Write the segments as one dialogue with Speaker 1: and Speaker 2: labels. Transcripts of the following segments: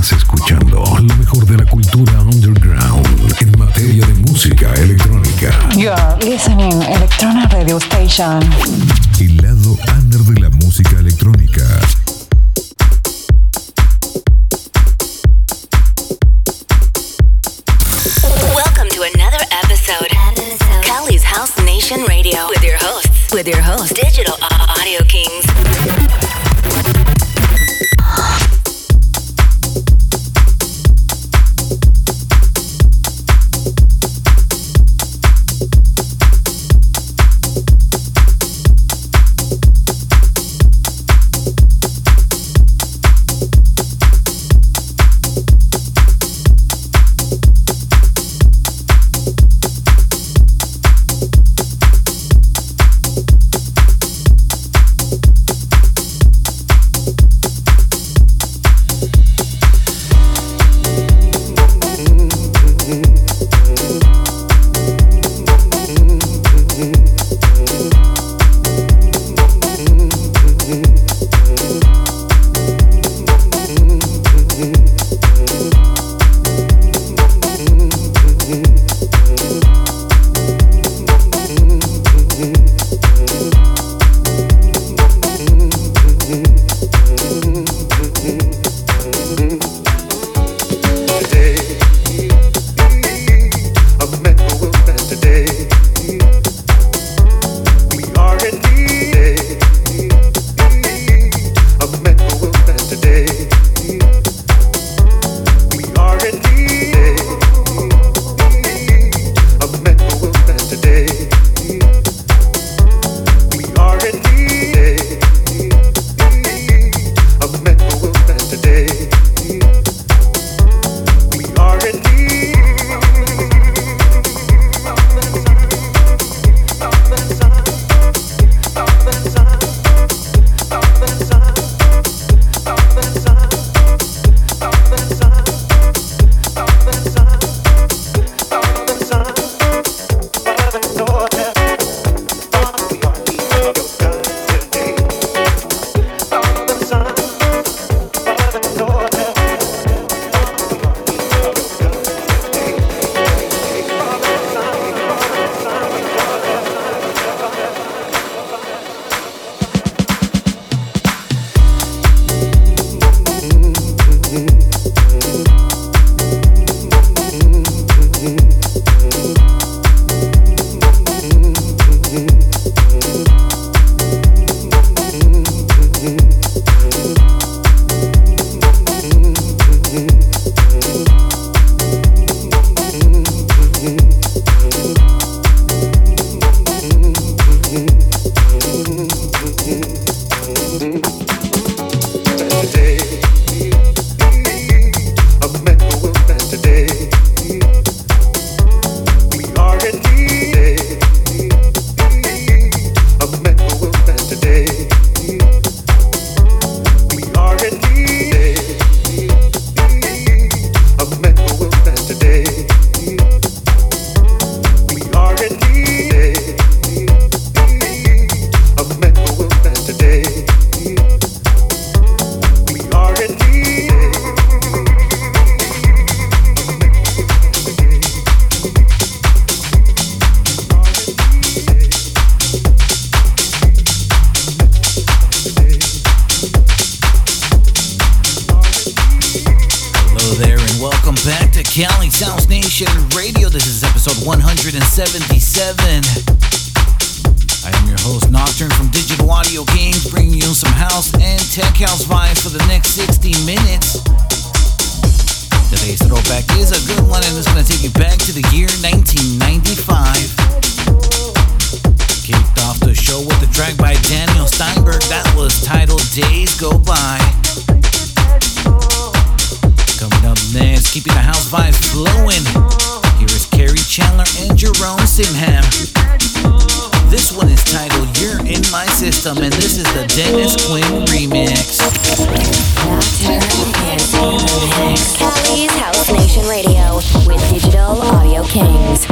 Speaker 1: Estás escuchando lo mejor de la cultura underground en materia de música electrónica.
Speaker 2: You're listening Electrona Radio Station.
Speaker 1: El lado under de la música electrónica.
Speaker 3: Welcome to another episode. Cali's House Nation Radio with your hosts, with your host, Digital
Speaker 4: Hello there, and welcome back to Cali's House Nation Radio. This is episode 177. I am your host, Nocturne from Digital Audio Games, bringing you some house and tech house vibes for the next 60 minutes. Today's throwback is a good one, and it's going to take you back to the year 1995. Kicked off the show with a track by Daniel Steinberg that was titled Days Go By. Coming up next, keeping the house vibes blowing. Here is Kerri Chandler and Jerome Sydenham. This one is titled You're in My System, and this is the Dennis Quin remix.
Speaker 5: Cali's House Nation Radio with Digital Audio Kings.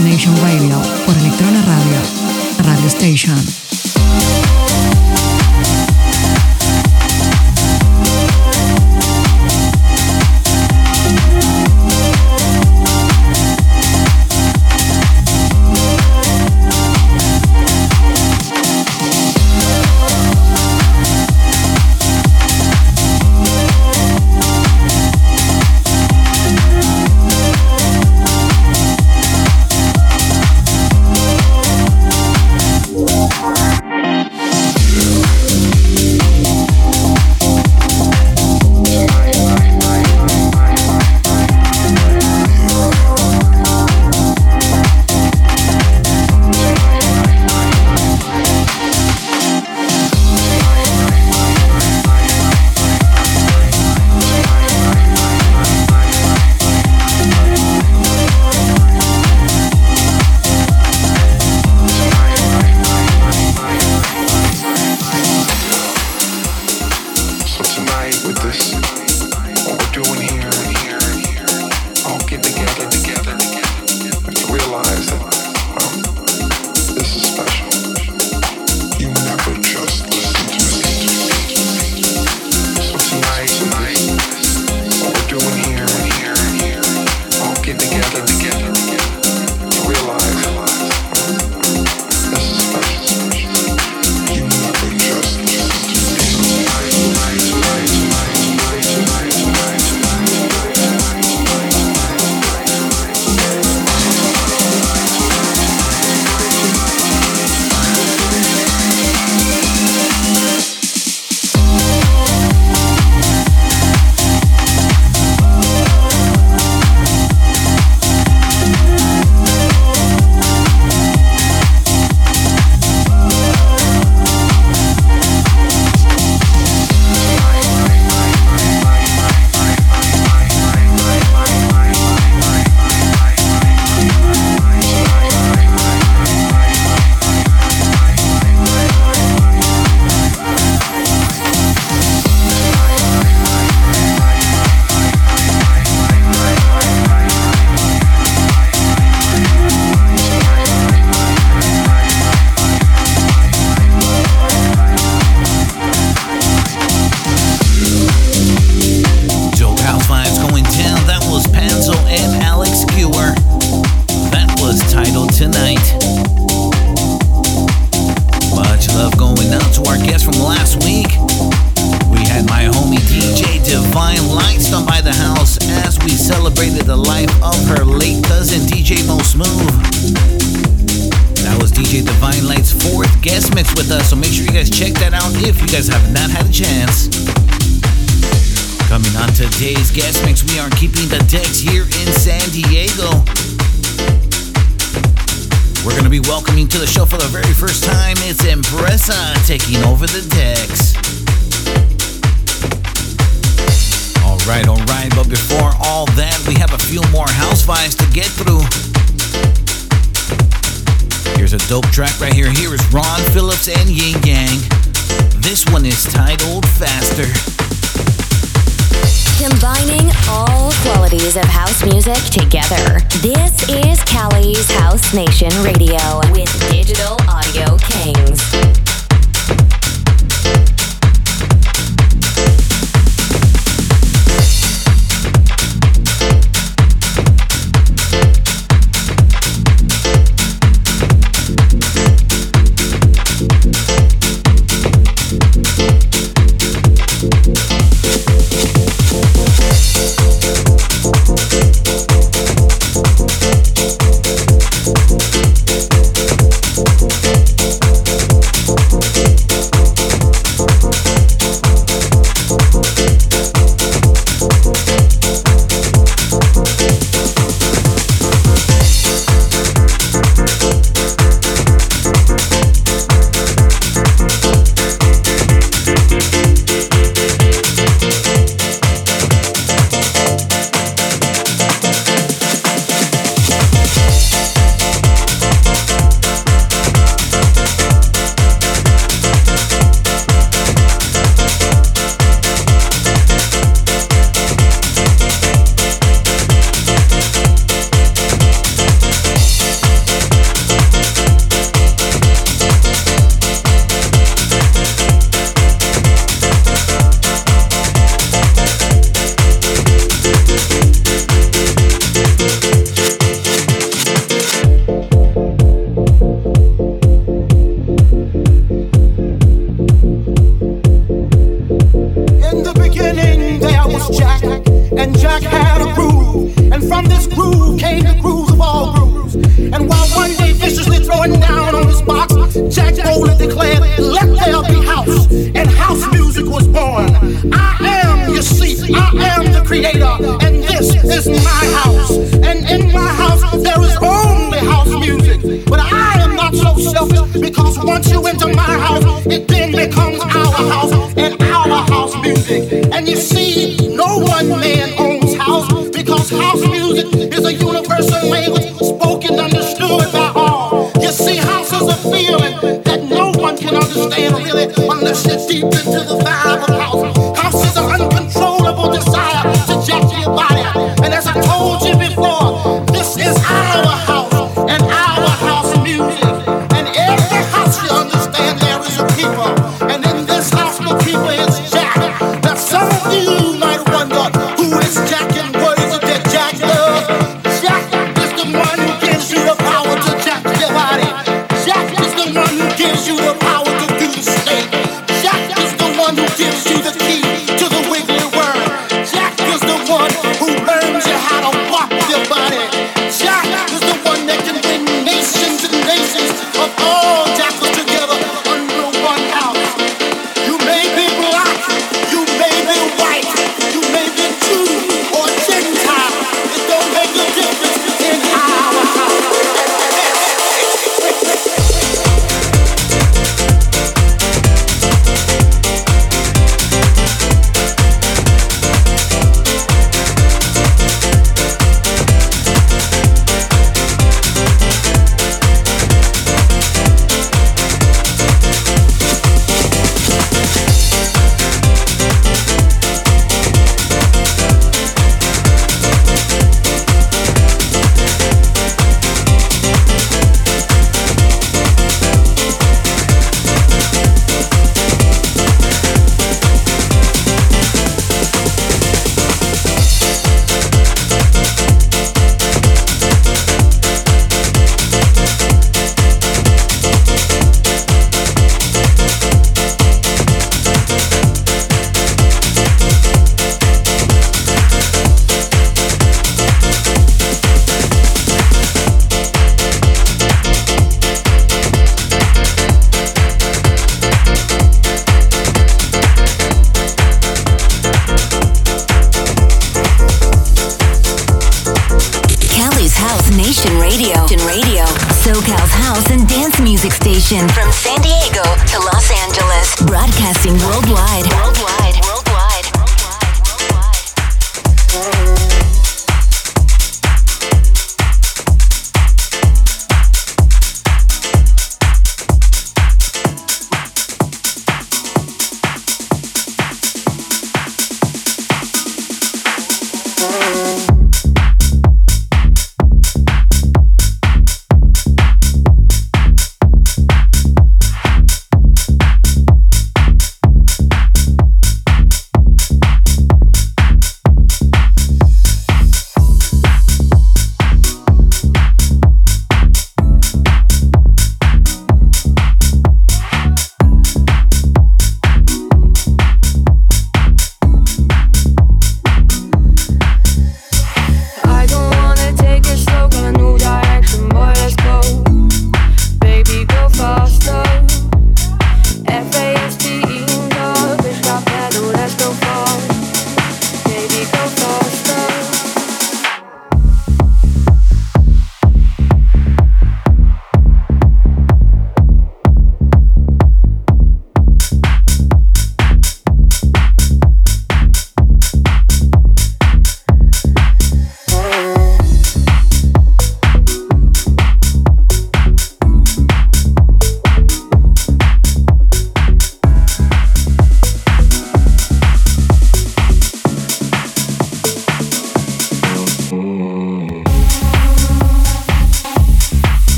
Speaker 2: Cali's House
Speaker 4: to be welcoming to the show for the very first time, it's Impressa taking over the decks. Alright, alright, but before all that, we have a few more house vibes to get through. Here's a dope track right here. Here is Ren Phillips and Ying Yang. This one is titled Faster.
Speaker 5: Combining all qualities of house music together. This is Cali's House Nation Radio with Digital Audio Kings.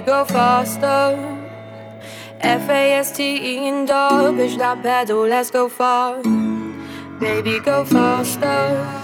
Speaker 6: go faster. F A S T E and push that pedal, let's go far. Baby, go faster.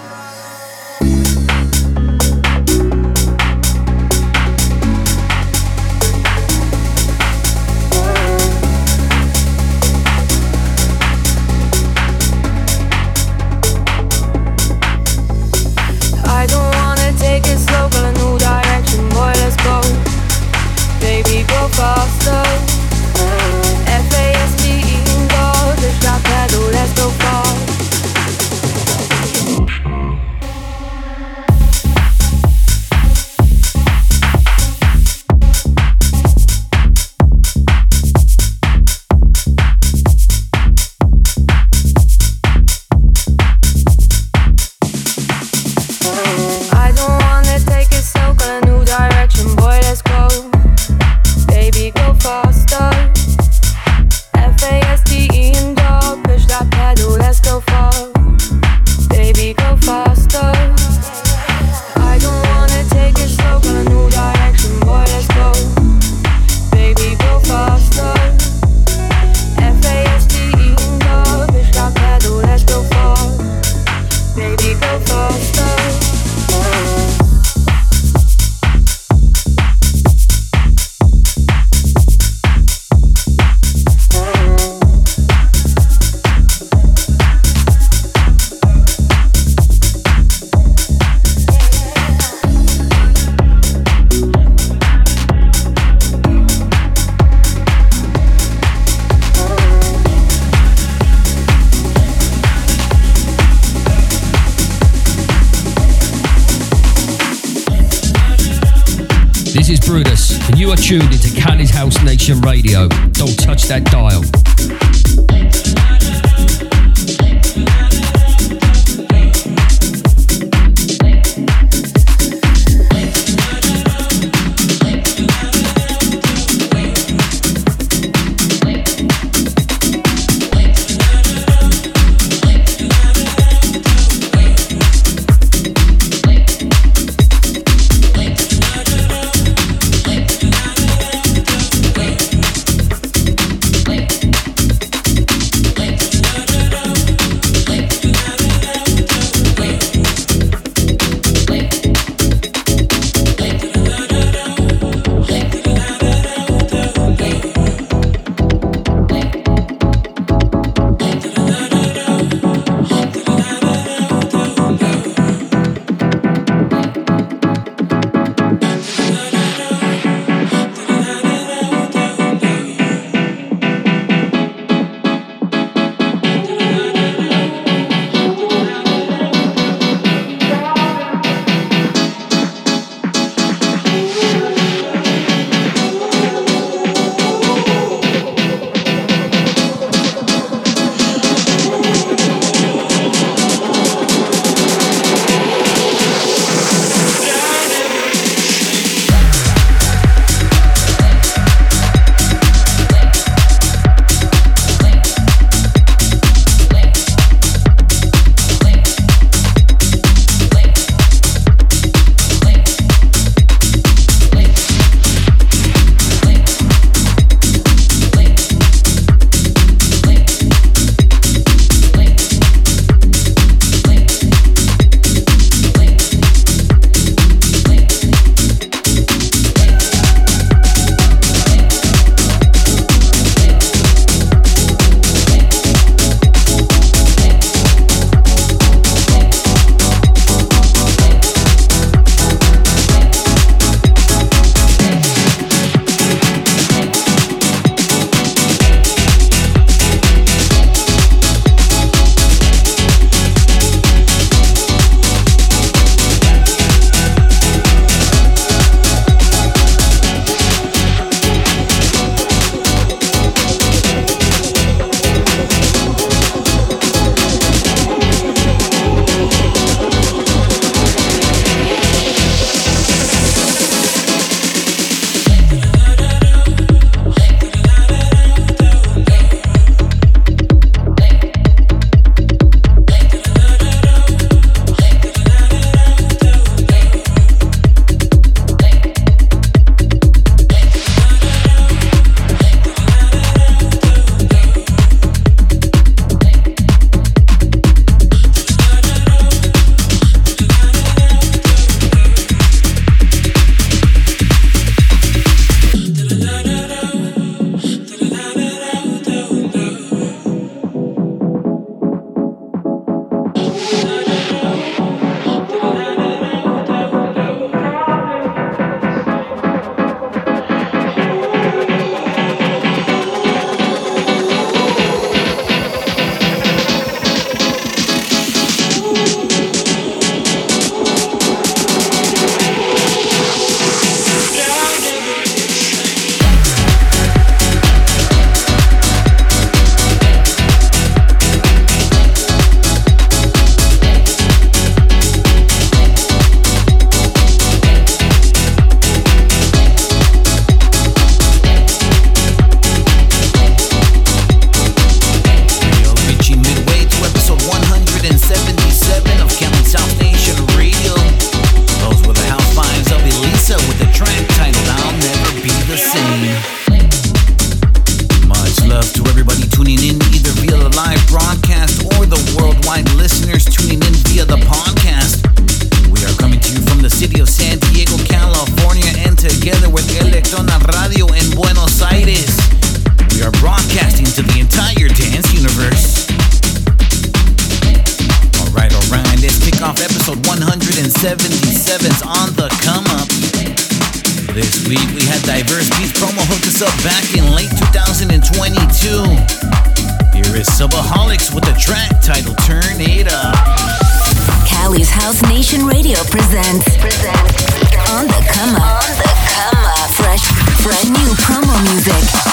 Speaker 3: presents presents on the come up. On the come up. Fresh brand new promo music.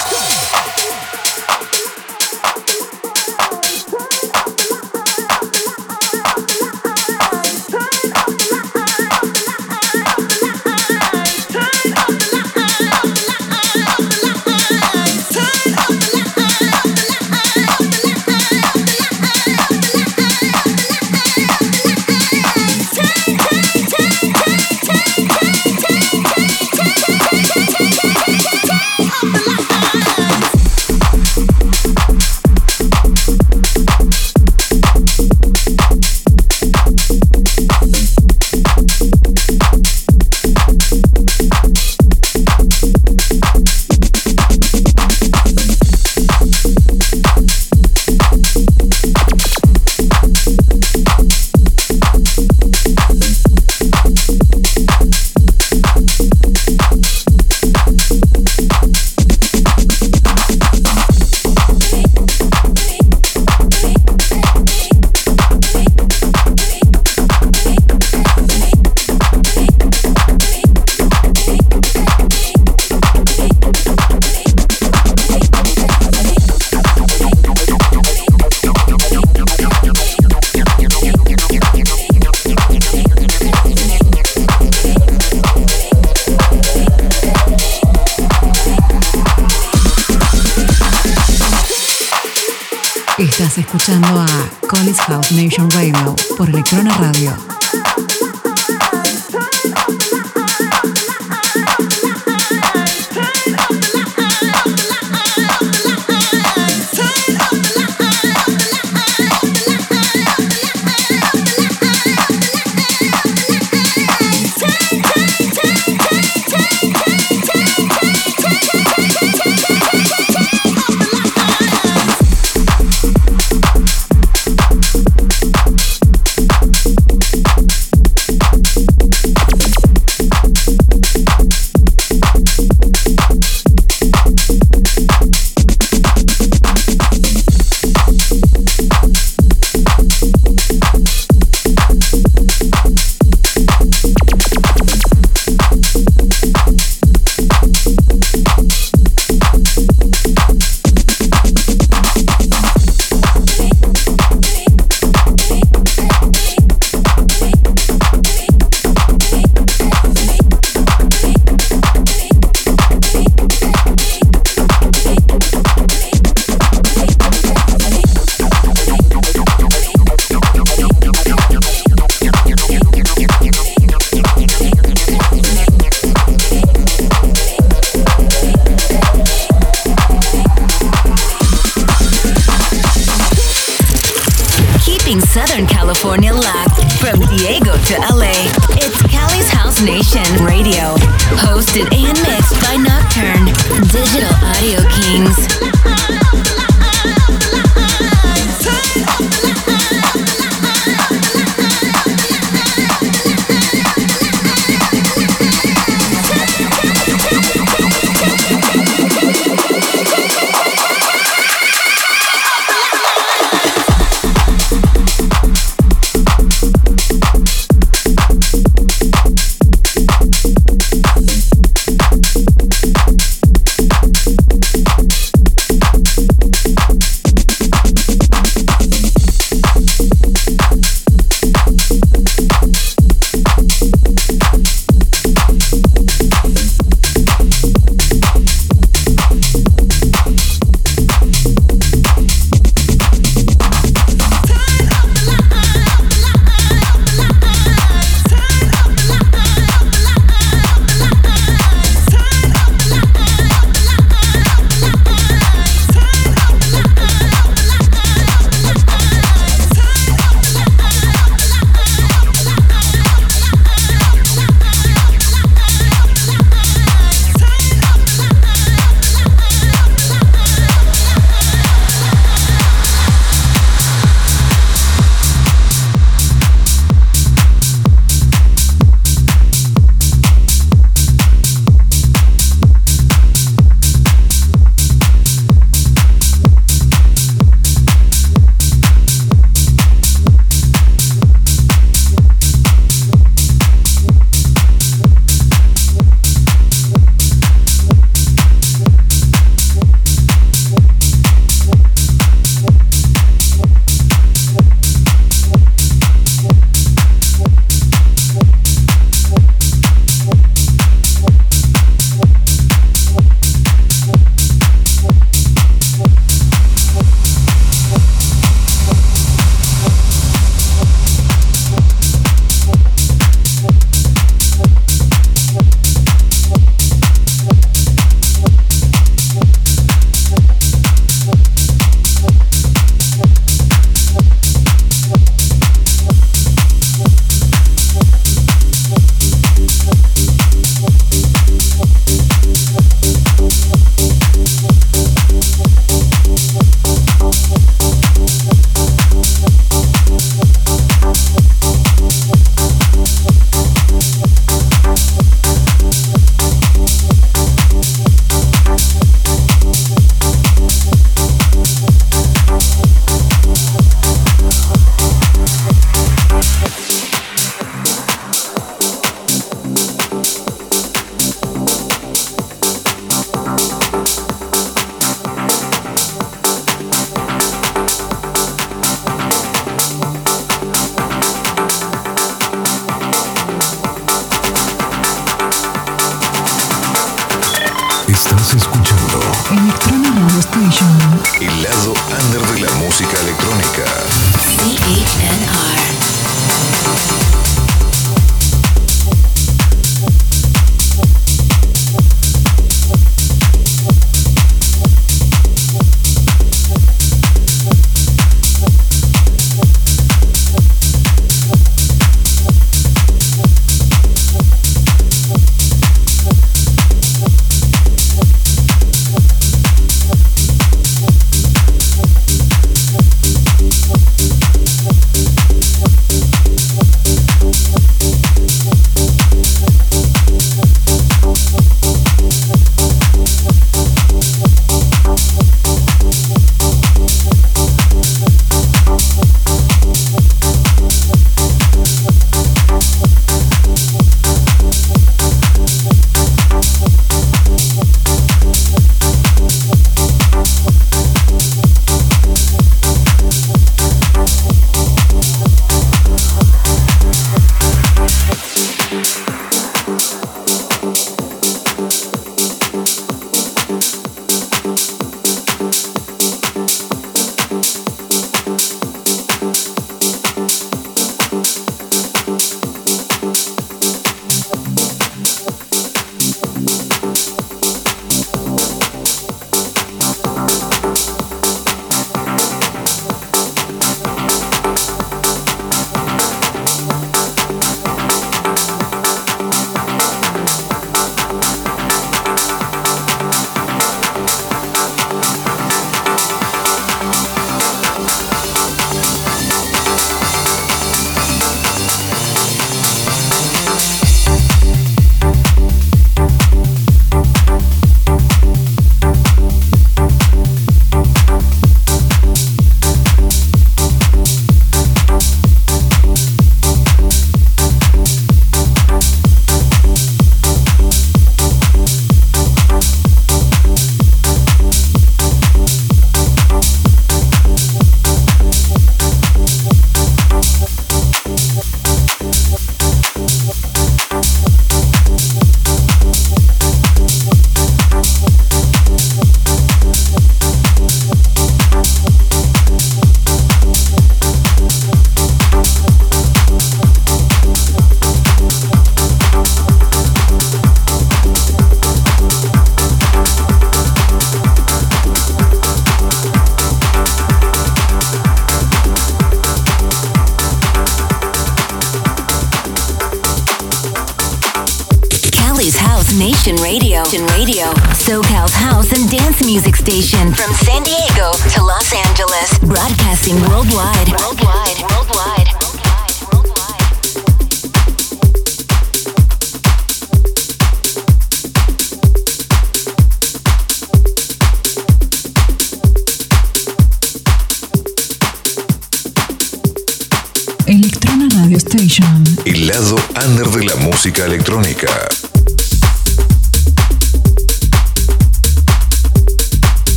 Speaker 2: Fusion Radio.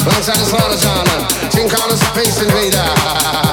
Speaker 7: Slaughter Genre, thing called the Space Invader.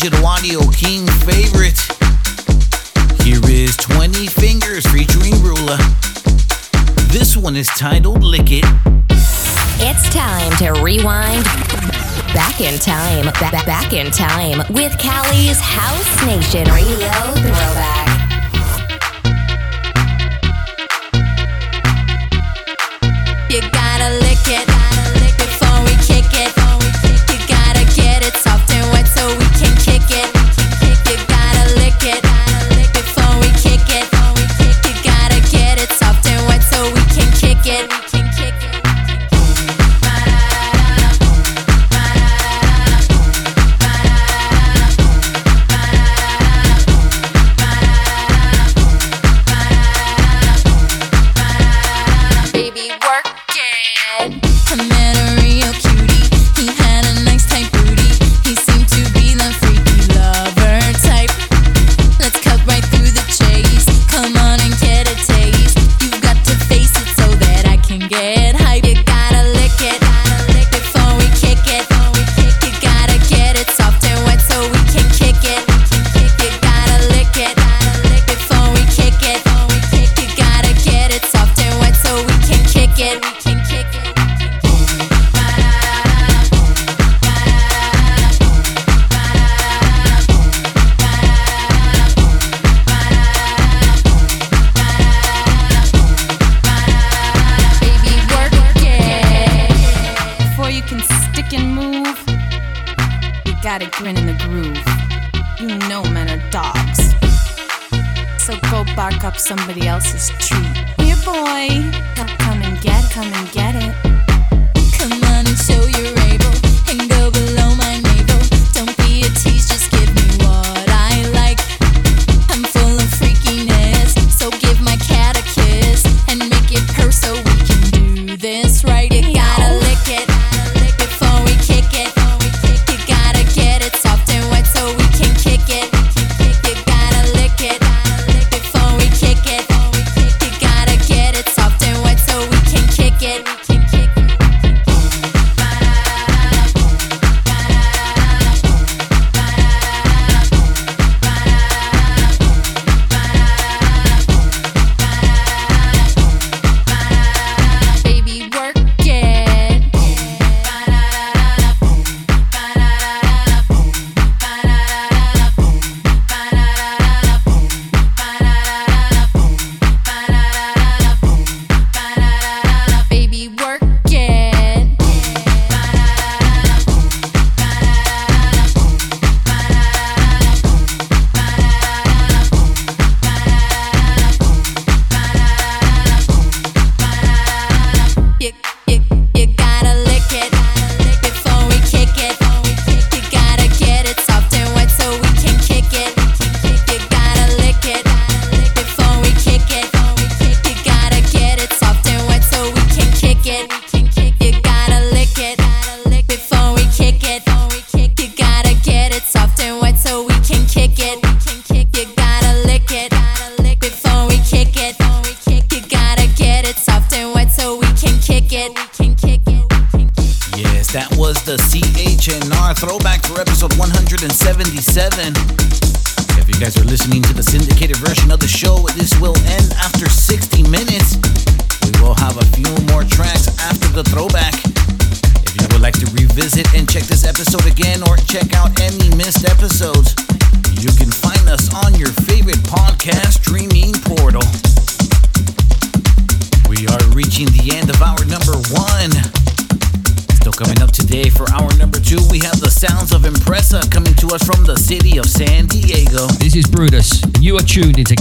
Speaker 4: digital audio king favorite. Here is 20 Fingers featuring Roula. This one is titled Lick It.
Speaker 5: It's time to rewind back in time, back, back in time with Cali's House Nation Radio Throwback.
Speaker 8: Tuned into